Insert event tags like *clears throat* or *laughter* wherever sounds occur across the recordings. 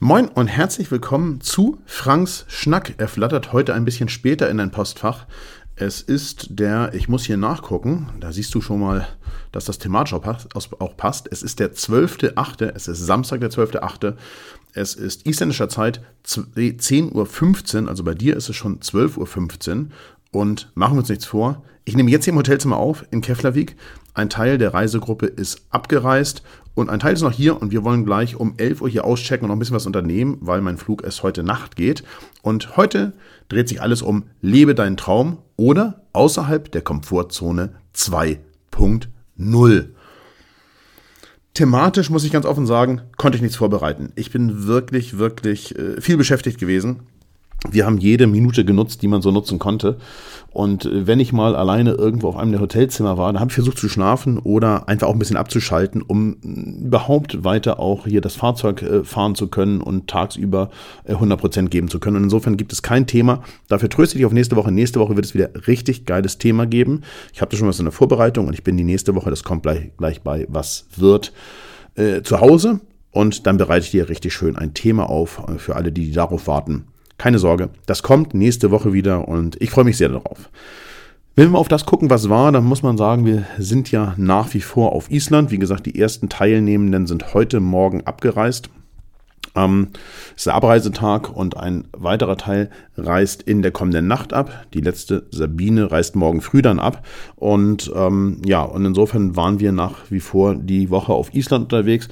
Moin und herzlich willkommen zu Franks Schnack. Er flattert heute ein bisschen später in dein Postfach. Es ist der, ich muss hier nachgucken, da siehst du schon mal, dass das thematisch auch passt. Es ist der 12.8., es ist Samstag, der 12.8., es ist isländischer Zeit 10.15 Uhr, also bei dir ist es schon 12.15 Uhr und machen wir uns nichts vor. Ich nehme jetzt hier im Hotelzimmer auf in Keflavik. Ein Teil der Reisegruppe ist abgereist und ein Teil ist noch hier und wir wollen gleich um 11 Uhr hier auschecken und noch ein bisschen was unternehmen, weil mein Flug erst heute Nacht geht. Und heute dreht sich alles um Lebe deinen Traum oder außerhalb der Komfortzone 2.0. Thematisch muss ich ganz offen sagen, konnte ich nichts vorbereiten. Ich bin wirklich, wirklich äh, viel beschäftigt gewesen wir haben jede Minute genutzt, die man so nutzen konnte. Und äh, wenn ich mal alleine irgendwo auf einem der Hotelzimmer war, dann habe ich versucht zu schlafen oder einfach auch ein bisschen abzuschalten, um äh, überhaupt weiter auch hier das Fahrzeug äh, fahren zu können und tagsüber 100% geben zu können. Und insofern gibt es kein Thema. Dafür tröste ich auf nächste Woche. Nächste Woche wird es wieder richtig geiles Thema geben. Ich habe da schon was in der Vorbereitung und ich bin die nächste Woche, das kommt gleich, gleich bei Was wird, äh, zu Hause. Und dann bereite ich dir richtig schön ein Thema auf für alle, die darauf warten keine Sorge, das kommt nächste Woche wieder und ich freue mich sehr darauf. Wenn wir auf das gucken, was war, dann muss man sagen, wir sind ja nach wie vor auf Island. Wie gesagt, die ersten Teilnehmenden sind heute Morgen abgereist. Ähm, es ist der Abreisetag und ein weiterer Teil reist in der kommenden Nacht ab. Die letzte Sabine reist morgen früh dann ab. Und ähm, ja, und insofern waren wir nach wie vor die Woche auf Island unterwegs.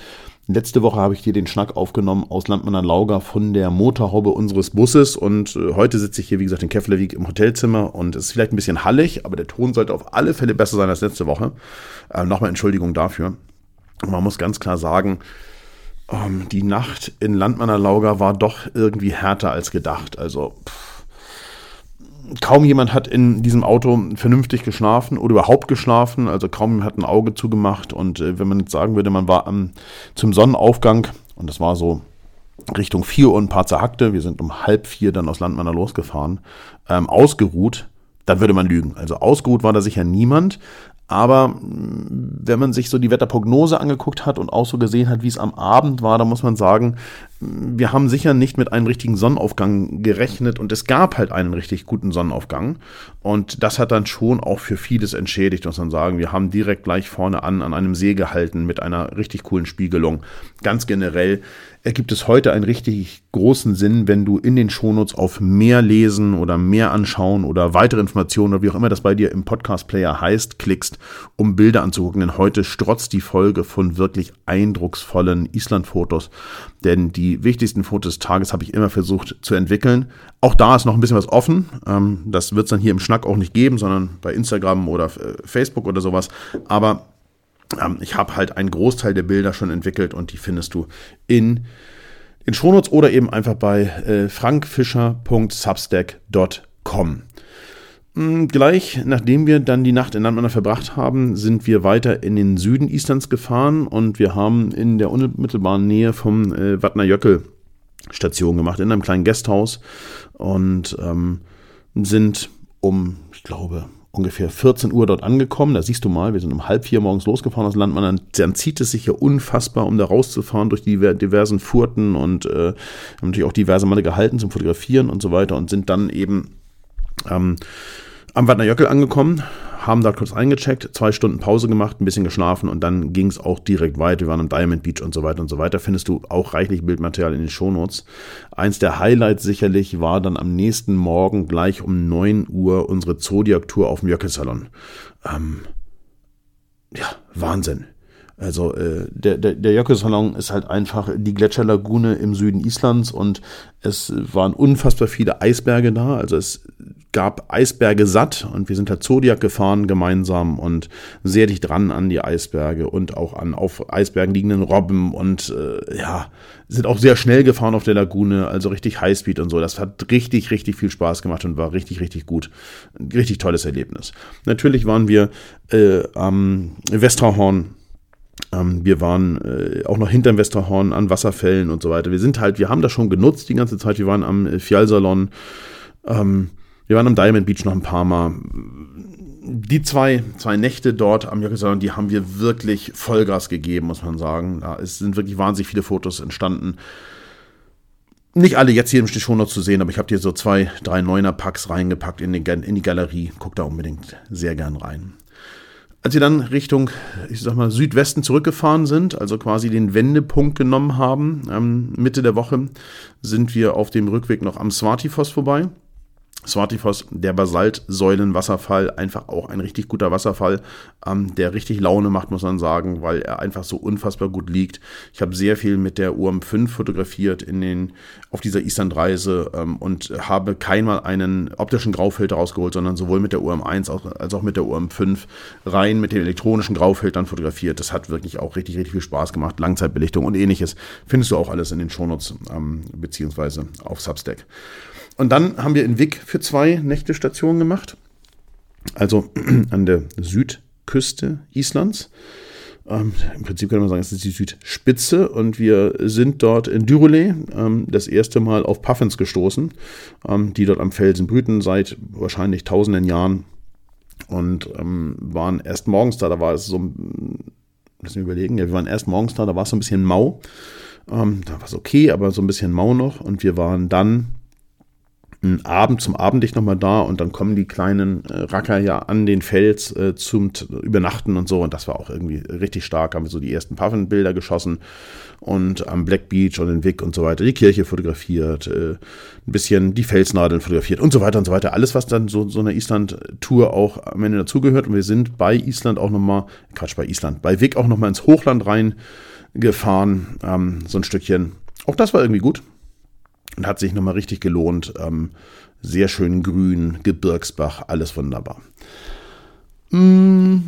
Letzte Woche habe ich dir den Schnack aufgenommen aus Landmanner Lauger von der Motorhaube unseres Busses und äh, heute sitze ich hier, wie gesagt, in Keflavik im Hotelzimmer und es ist vielleicht ein bisschen hallig, aber der Ton sollte auf alle Fälle besser sein als letzte Woche. Äh, Nochmal Entschuldigung dafür. Man muss ganz klar sagen, ähm, die Nacht in Landmanner Lauger war doch irgendwie härter als gedacht. Also pff kaum jemand hat in diesem Auto vernünftig geschlafen oder überhaupt geschlafen. Also kaum jemand hat ein Auge zugemacht. Und äh, wenn man jetzt sagen würde, man war am, zum Sonnenaufgang und das war so Richtung 4 Uhr ein paar zerhackte, wir sind um halb vier dann aus Landmanner losgefahren, ähm, ausgeruht, dann würde man lügen. Also ausgeruht war da sicher niemand, aber wenn man sich so die Wetterprognose angeguckt hat und auch so gesehen hat, wie es am Abend war, dann muss man sagen, wir haben sicher nicht mit einem richtigen Sonnenaufgang gerechnet und es gab halt einen richtig guten Sonnenaufgang. Und das hat dann schon auch für vieles entschädigt, muss man sagen. Wir haben direkt gleich vorne an an einem See gehalten mit einer richtig coolen Spiegelung. Ganz generell ergibt es heute einen richtig großen Sinn, wenn du in den Shownotes auf mehr lesen oder mehr anschauen oder weitere Informationen oder wie auch immer das bei dir im Podcast-Player heißt, klickst, um Bilder anzugucken. Denn heute strotzt die Folge von wirklich eindrucksvollen Island-Fotos. Denn die wichtigsten Fotos des Tages habe ich immer versucht zu entwickeln. Auch da ist noch ein bisschen was offen. Ähm, das wird es dann hier im Schnack auch nicht geben, sondern bei Instagram oder äh, Facebook oder sowas. Aber ähm, ich habe halt einen Großteil der Bilder schon entwickelt und die findest du in den Shownotes oder eben einfach bei äh, frankfischer.substack.com. Mm, gleich nachdem wir dann die Nacht in Landmanner verbracht haben, sind wir weiter in den Süden Islands gefahren und wir haben in der unmittelbaren Nähe vom äh, Vatna Jökull Station gemacht, in einem kleinen Gasthaus und ähm, sind um, ich glaube, ungefähr 14 Uhr dort angekommen. Da siehst du mal, wir sind um halb vier morgens losgefahren aus Landmann. Dann, zieht es sich hier unfassbar, um da rauszufahren durch die diversen Furten und äh, haben natürlich auch diverse Male gehalten zum Fotografieren und so weiter und sind dann eben ähm, am Wadner Jöckel angekommen, haben da kurz eingecheckt, zwei Stunden Pause gemacht, ein bisschen geschlafen und dann ging es auch direkt weiter. Wir waren am Diamond Beach und so weiter und so weiter. Findest du auch reichlich Bildmaterial in den Shownotes. Eins der Highlights sicherlich war dann am nächsten Morgen gleich um 9 Uhr unsere Zodiac-Tour auf dem Jöckel-Salon. Ähm, ja, Wahnsinn. Also äh, der, der, der Jöckel-Salon ist halt einfach die Gletscherlagune im Süden Islands und es waren unfassbar viele Eisberge da. Also es gab Eisberge satt und wir sind halt Zodiac gefahren gemeinsam und sehr dicht dran an die Eisberge und auch an auf Eisbergen liegenden Robben und äh, ja, sind auch sehr schnell gefahren auf der Lagune, also richtig Highspeed und so. Das hat richtig, richtig viel Spaß gemacht und war richtig, richtig gut. Ein richtig tolles Erlebnis. Natürlich waren wir äh, am Westerhorn ähm, wir waren äh, auch noch hinterm Westerhorn an Wasserfällen und so weiter. Wir sind halt, wir haben das schon genutzt die ganze Zeit. Wir waren am äh, Fjallsalon. Ähm, wir waren am Diamond Beach noch ein paar Mal. Die zwei, zwei Nächte dort am Jackesalon, die haben wir wirklich Vollgas gegeben, muss man sagen. Da sind wirklich wahnsinnig viele Fotos entstanden. nicht alle jetzt hier im Stich noch zu sehen, aber ich habe dir so zwei, drei Neuner-Packs reingepackt in die, in die Galerie. Guck da unbedingt sehr gern rein. Als wir dann Richtung, ich sag mal, Südwesten zurückgefahren sind, also quasi den Wendepunkt genommen haben, ähm, Mitte der Woche, sind wir auf dem Rückweg noch am Swatifos vorbei. Swatifos, der Basaltsäulenwasserfall, einfach auch ein richtig guter Wasserfall, ähm, der richtig Laune macht, muss man sagen, weil er einfach so unfassbar gut liegt. Ich habe sehr viel mit der UM 5 fotografiert in den, auf dieser Islandreise ähm, und habe keinmal einen optischen Graufilter rausgeholt, sondern sowohl mit der UM 1 als auch mit der UM 5 rein mit den elektronischen Graufiltern fotografiert. Das hat wirklich auch richtig, richtig viel Spaß gemacht. Langzeitbelichtung und ähnliches findest du auch alles in den Shownotes ähm, beziehungsweise auf Substack. Und dann haben wir in Wick für zwei Nächte Station gemacht. Also *clears throat* an der Südküste Islands. Ähm, Im Prinzip kann man sagen, es ist die Südspitze und wir sind dort in Dyrole ähm, das erste Mal auf Puffins gestoßen, ähm, die dort am Felsen brüten seit wahrscheinlich tausenden Jahren und ähm, waren erst morgens da. Da war es so, lass mich überlegen, ja, wir waren erst morgens da, da war es so ein bisschen mau. Ähm, da war es okay, aber so ein bisschen mau noch und wir waren dann Abend zum Abendlicht nochmal da und dann kommen die kleinen äh, Racker ja an den Fels äh, zum Übernachten und so und das war auch irgendwie richtig stark. Haben wir so die ersten Puffinbilder geschossen und am Black Beach und in Wick und so weiter die Kirche fotografiert, äh, ein bisschen die Felsnadeln fotografiert und so weiter und so weiter. Alles, was dann so, so einer Island-Tour auch am Ende dazugehört und wir sind bei Island auch nochmal, Quatsch, bei Island, bei Wick auch nochmal ins Hochland reingefahren, ähm, so ein Stückchen. Auch das war irgendwie gut und hat sich nochmal richtig gelohnt. Ähm, sehr schön grün, Gebirgsbach, alles wunderbar. Mm.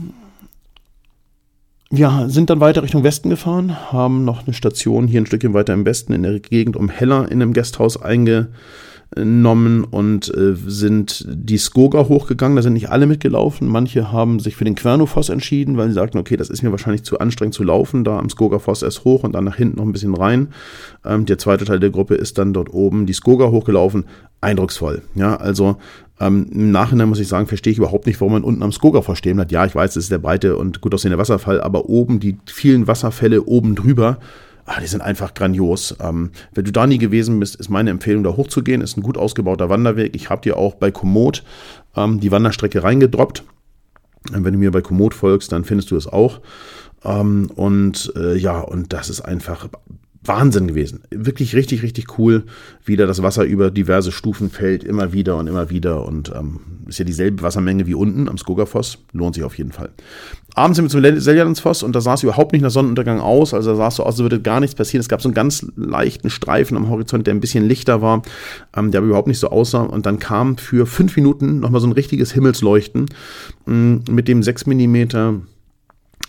Wir sind dann weiter Richtung Westen gefahren, haben noch eine Station hier ein Stückchen weiter im Westen in der Gegend um Heller in einem Gasthaus einge, genommen und äh, sind die Skoga hochgegangen. Da sind nicht alle mitgelaufen. Manche haben sich für den Quernofoss entschieden, weil sie sagten, okay, das ist mir wahrscheinlich zu anstrengend zu laufen, da am Skoga-Foss erst hoch und dann nach hinten noch ein bisschen rein. Ähm, der zweite Teil der Gruppe ist dann dort oben die Skoga hochgelaufen. Eindrucksvoll. Ja, also ähm, Im Nachhinein muss ich sagen, verstehe ich überhaupt nicht, warum man unten am Skoga verstehen hat. Ja, ich weiß, es ist der breite und gut aussehende Wasserfall, aber oben die vielen Wasserfälle oben drüber, ah, die sind einfach grandios. Ähm, wenn du da nie gewesen bist, ist meine Empfehlung, da hochzugehen. Ist ein gut ausgebauter Wanderweg. Ich habe dir auch bei Komoot ähm, die Wanderstrecke reingedroppt. Wenn du mir bei Komoot folgst, dann findest du es auch. Ähm, und äh, ja, und das ist einfach Wahnsinn gewesen. Wirklich richtig, richtig cool, wie da das Wasser über diverse Stufen fällt, immer wieder und immer wieder. Und ähm, ist ja dieselbe Wassermenge wie unten am Skogafoss. Lohnt sich auf jeden Fall. Abends sind wir zum Seljalandsfoss und da sah es überhaupt nicht nach Sonnenuntergang aus. Also da sah es so aus, als würde gar nichts passieren. Es gab so einen ganz leichten Streifen am Horizont, der ein bisschen lichter war, ähm, der aber überhaupt nicht so aussah. Und dann kam für fünf Minuten nochmal so ein richtiges Himmelsleuchten ähm, mit dem 6 Millimeter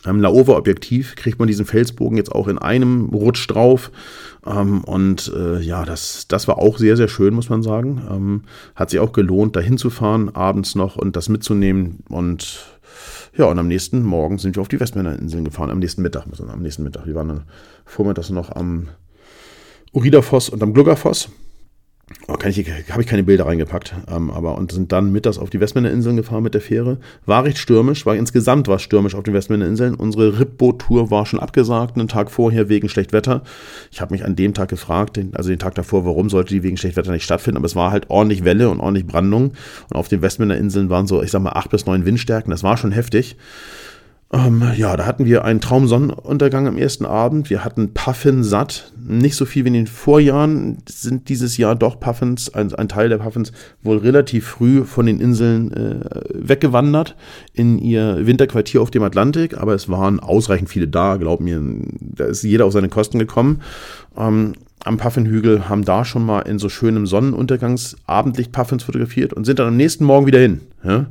ähm, Laowa-Objektiv kriegt man diesen Felsbogen jetzt auch in einem Rutsch drauf. Ähm, und äh, ja, das, das war auch sehr, sehr schön, muss man sagen. Ähm, hat sich auch gelohnt, da hinzufahren, abends noch und das mitzunehmen. Und ja, und am nächsten Morgen sind wir auf die Westmännerinseln gefahren. Am nächsten Mittag, sagen, am nächsten Mittag. Wir waren dann vormittags noch am Uridafoss und am Gluggerfoss. Oh, habe ich keine Bilder reingepackt, ähm, aber und sind dann mittags auf die Westmännerinseln gefahren mit der Fähre. War recht stürmisch, war insgesamt war stürmisch auf den Westmännerinseln. Unsere Ripboot-Tour war schon abgesagt, einen Tag vorher wegen Schlechtwetter. Ich habe mich an dem Tag gefragt, also den Tag davor, warum sollte die wegen Schlechtwetter nicht stattfinden, aber es war halt ordentlich Welle und ordentlich Brandung. Und auf den Westmännerinseln waren so, ich sag mal, acht bis neun Windstärken, das war schon heftig. Ähm, ja, da hatten wir einen Traumsonnenuntergang am ersten Abend. Wir hatten Puffin satt. Nicht so viel wie in den Vorjahren sind dieses Jahr doch Puffins, ein, ein Teil der Puffins, wohl relativ früh von den Inseln äh, weggewandert in ihr Winterquartier auf dem Atlantik. Aber es waren ausreichend viele da, glaub mir. Da ist jeder auf seine Kosten gekommen. Ähm, am Puffinhügel, haben da schon mal in so schönem Sonnenuntergangsabendlicht Puffins fotografiert und sind dann am nächsten Morgen wieder hin. Ja?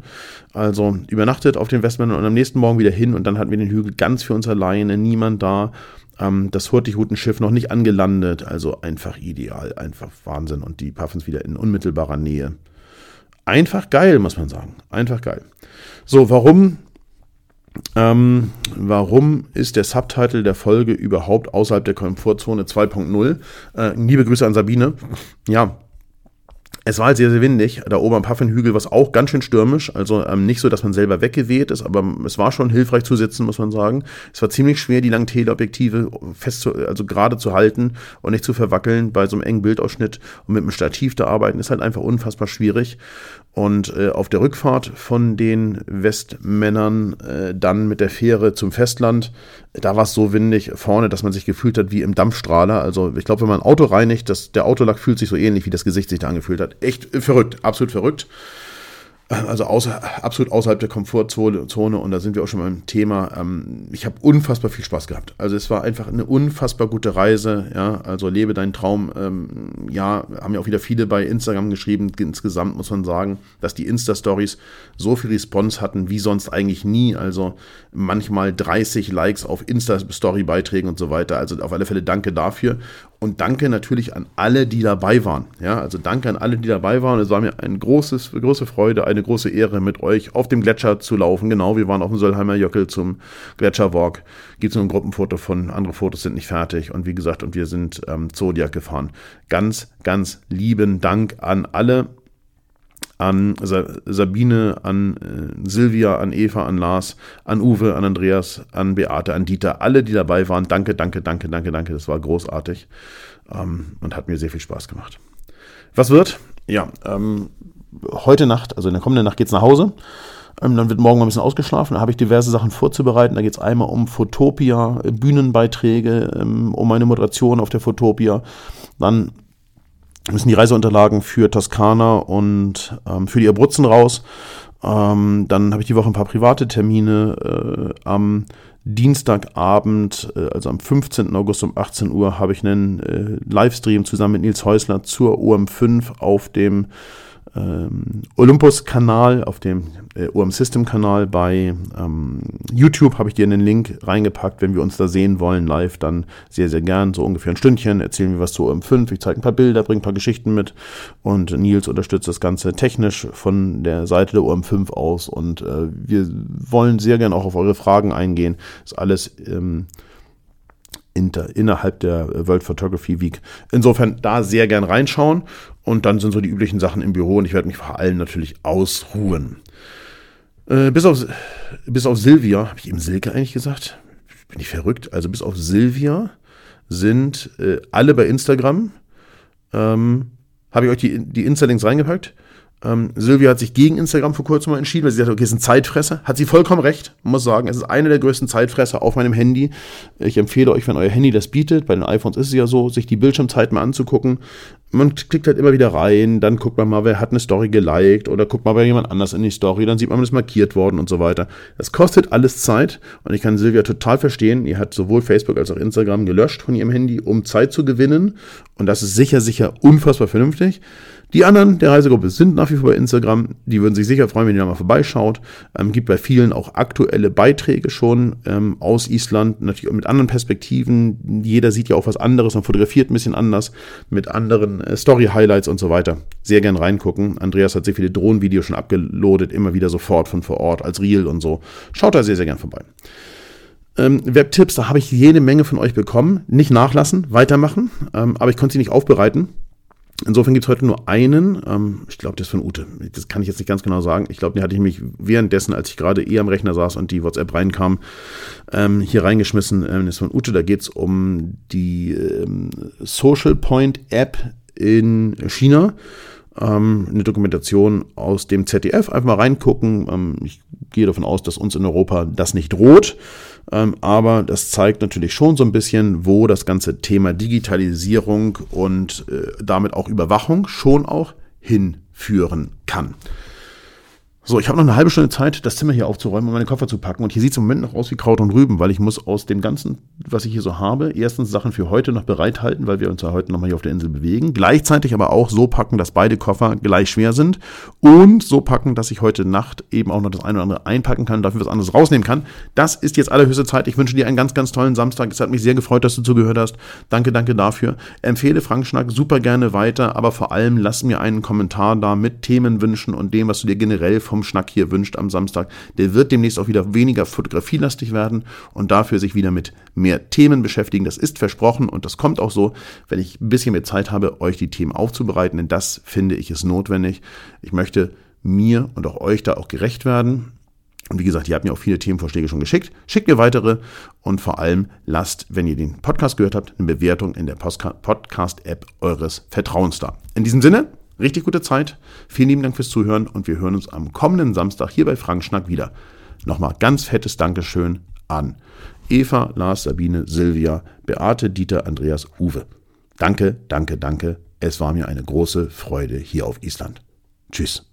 Also übernachtet auf den Westmännern und am nächsten Morgen wieder hin und dann hatten wir den Hügel ganz für uns alleine, niemand da. Ähm, das Hurtigrutenschiff noch nicht angelandet, also einfach ideal, einfach Wahnsinn und die Puffins wieder in unmittelbarer Nähe. Einfach geil, muss man sagen. Einfach geil. So, warum ähm, warum ist der Subtitle der Folge überhaupt außerhalb der Komfortzone 2.0? Äh, liebe Grüße an Sabine. Ja, es war halt sehr, sehr windig. Da oben am Puffinhügel war es auch ganz schön stürmisch. Also ähm, nicht so, dass man selber weggeweht ist, aber es war schon hilfreich zu sitzen, muss man sagen. Es war ziemlich schwer, die langen Teleobjektive fest zu, also gerade zu halten und nicht zu verwackeln bei so einem engen Bildausschnitt. Und mit einem Stativ da arbeiten ist halt einfach unfassbar schwierig. Und äh, auf der Rückfahrt von den Westmännern äh, dann mit der Fähre zum Festland, da war es so windig vorne, dass man sich gefühlt hat wie im Dampfstrahler. Also ich glaube, wenn man ein Auto reinigt, das, der Autolack fühlt sich so ähnlich, wie das Gesicht sich da angefühlt hat. Echt verrückt, absolut verrückt. Also außer, absolut außerhalb der Komfortzone und da sind wir auch schon beim Thema. Ähm, ich habe unfassbar viel Spaß gehabt. Also es war einfach eine unfassbar gute Reise. Ja, also lebe deinen Traum. Ähm, ja, haben ja auch wieder viele bei Instagram geschrieben. Insgesamt muss man sagen, dass die Insta-Stories so viel Response hatten wie sonst eigentlich nie. Also manchmal 30 Likes auf Insta-Story-Beiträgen und so weiter. Also auf alle Fälle danke dafür. Und danke natürlich an alle, die dabei waren. Ja, also danke an alle, die dabei waren. Es war mir eine großes, große Freude, eine große Ehre, mit euch auf dem Gletscher zu laufen. Genau, wir waren auf dem Söllheimer Jöckel zum Gletscherwalk. Gibt es nur ein Gruppenfoto von, andere Fotos sind nicht fertig. Und wie gesagt, und wir sind ähm, Zodiac gefahren. Ganz, ganz lieben Dank an alle an Sabine, an äh, Silvia, an Eva, an Lars, an Uwe, an Andreas, an Beate, an Dieter, alle, die dabei waren. Danke, danke, danke, danke, danke. Das war großartig ähm, und hat mir sehr viel Spaß gemacht. Was wird? Ja, ähm, heute Nacht, also in der kommenden Nacht geht es nach Hause. Ähm, dann wird morgen mal ein bisschen ausgeschlafen. Da habe ich diverse Sachen vorzubereiten. Da geht es einmal um Fotopia, Bühnenbeiträge, ähm, um meine Moderation auf der Fotopia. Dann müssen die Reiseunterlagen für Toskana und ähm, für die Abruzzen raus. Ähm, dann habe ich die Woche ein paar private Termine. Äh, am Dienstagabend, äh, also am 15. August um 18 Uhr, habe ich einen äh, Livestream zusammen mit Nils Häusler zur OM5 auf dem ähm, Olympus-Kanal, auf dem äh, OM System-Kanal bei ähm, YouTube habe ich dir einen Link reingepackt. Wenn wir uns da sehen wollen live, dann sehr, sehr gern. So ungefähr ein Stündchen. Erzählen wir was zu OM5. Ich zeige ein paar Bilder, bringe ein paar Geschichten mit. Und Nils unterstützt das Ganze technisch von der Seite der OM5 aus. Und äh, wir wollen sehr gern auch auf eure Fragen eingehen. Ist alles. Ähm, inter, innerhalb der World Photography Week. Insofern da sehr gern reinschauen und dann sind so die üblichen Sachen im Büro und ich werde mich vor allem natürlich ausruhen. Äh, bis, auf, bis auf Silvia, habe ich eben Silke eigentlich gesagt? Bin ich verrückt? Also bis auf Silvia sind äh, alle bei Instagram. Ähm, habe ich euch die, die Insta-Links reingepackt. Ähm, Silvia hat sich gegen Instagram vor kurzem mal entschieden, weil sie sagte, okay, es ist ein Zeitfresser. Hat sie vollkommen recht, muss sagen. Es ist eine der größten Zeitfresser auf meinem Handy. Ich empfehle euch, wenn euer Handy das bietet, bei den iPhones ist es ja so, sich die Bildschirmzeit mal anzugucken. Man klickt halt immer wieder rein, dann guckt man mal, wer hat eine Story geliked oder guckt mal bei jemand anders in die Story, dann sieht man, ist markiert worden und so weiter. Das kostet alles Zeit und ich kann Silvia total verstehen. Ihr hat sowohl Facebook als auch Instagram gelöscht von ihrem Handy, um Zeit zu gewinnen und das ist sicher, sicher unfassbar vernünftig. Die anderen der Reisegruppe sind nach wie vor bei Instagram. Die würden sich sicher freuen, wenn ihr da mal vorbeischaut. Ähm, gibt bei vielen auch aktuelle Beiträge schon ähm, aus Island, natürlich auch mit anderen Perspektiven. Jeder sieht ja auch was anderes und fotografiert ein bisschen anders mit anderen äh, Story-Highlights und so weiter. Sehr gern reingucken. Andreas hat sehr viele Drohnenvideos schon abgeloadet, immer wieder sofort von vor Ort als Reel und so. Schaut da sehr, sehr gern vorbei. Ähm, Webtipps, da habe ich jede Menge von euch bekommen. Nicht nachlassen, weitermachen. Ähm, aber ich konnte sie nicht aufbereiten. Insofern gibt es heute nur einen. Ähm, ich glaube, das ist von Ute. Das kann ich jetzt nicht ganz genau sagen. Ich glaube, den hatte ich mich währenddessen, als ich gerade eh am Rechner saß und die WhatsApp reinkam, ähm, hier reingeschmissen. Ähm, das ist von Ute. Da geht es um die ähm, Social Point App in China. Ähm, eine Dokumentation aus dem ZDF. Einfach mal reingucken. Ähm, ich gehe davon aus, dass uns in Europa das nicht droht. Ähm, aber das zeigt natürlich schon so ein bisschen, wo das ganze Thema Digitalisierung und äh, damit auch Überwachung schon auch hinführen kann. So, ich habe noch eine halbe Stunde Zeit, das Zimmer hier aufzuräumen und meine Koffer zu packen. Und hier sieht es im Moment noch aus wie Kraut und Rüben, weil ich muss aus dem Ganzen, was ich hier so habe, erstens Sachen für heute noch bereithalten, weil wir uns ja heute nochmal hier auf der Insel bewegen. Gleichzeitig aber auch so packen, dass beide Koffer gleich schwer sind. Und so packen, dass ich heute Nacht eben auch noch das eine oder andere einpacken kann, dafür was anderes rausnehmen kann. Das ist jetzt allerhöchste Zeit. Ich wünsche dir einen ganz, ganz tollen Samstag. Es hat mich sehr gefreut, dass du zugehört hast. Danke, danke dafür. Empfehle Frank Schnack super gerne weiter, aber vor allem lass mir einen Kommentar da mit Themenwünschen und dem, was du dir generell vom Publikumsschnack hier wünscht am Samstag. Der wird demnächst auch wieder weniger fotografielastig werden und dafür sich wieder mit mehr Themen beschäftigen. Das ist versprochen und das kommt auch so, wenn ich ein bisschen mehr Zeit habe, euch die Themen aufzubereiten, denn das finde ich ist notwendig. Ich möchte mir und auch euch da auch gerecht werden. Und wie gesagt, ihr habt mir auch viele Themenvorschläge schon geschickt. Schickt mir weitere und vor allem lasst, wenn ihr den Podcast gehört habt, eine Bewertung in der Podcast-App eures Vertrauens da. In diesem Sinne, richtig gute Zeit. Vielen lieben Dank fürs Zuhören und wir hören uns am kommenden Samstag hier bei Frankenschnack wieder. Nochmal ganz fettes Dankeschön an Eva, Lars, Sabine, Silvia, Beate, Dieter, Andreas, Uwe. Danke, danke, danke. Es war mir eine große Freude hier auf Island. Tschüss.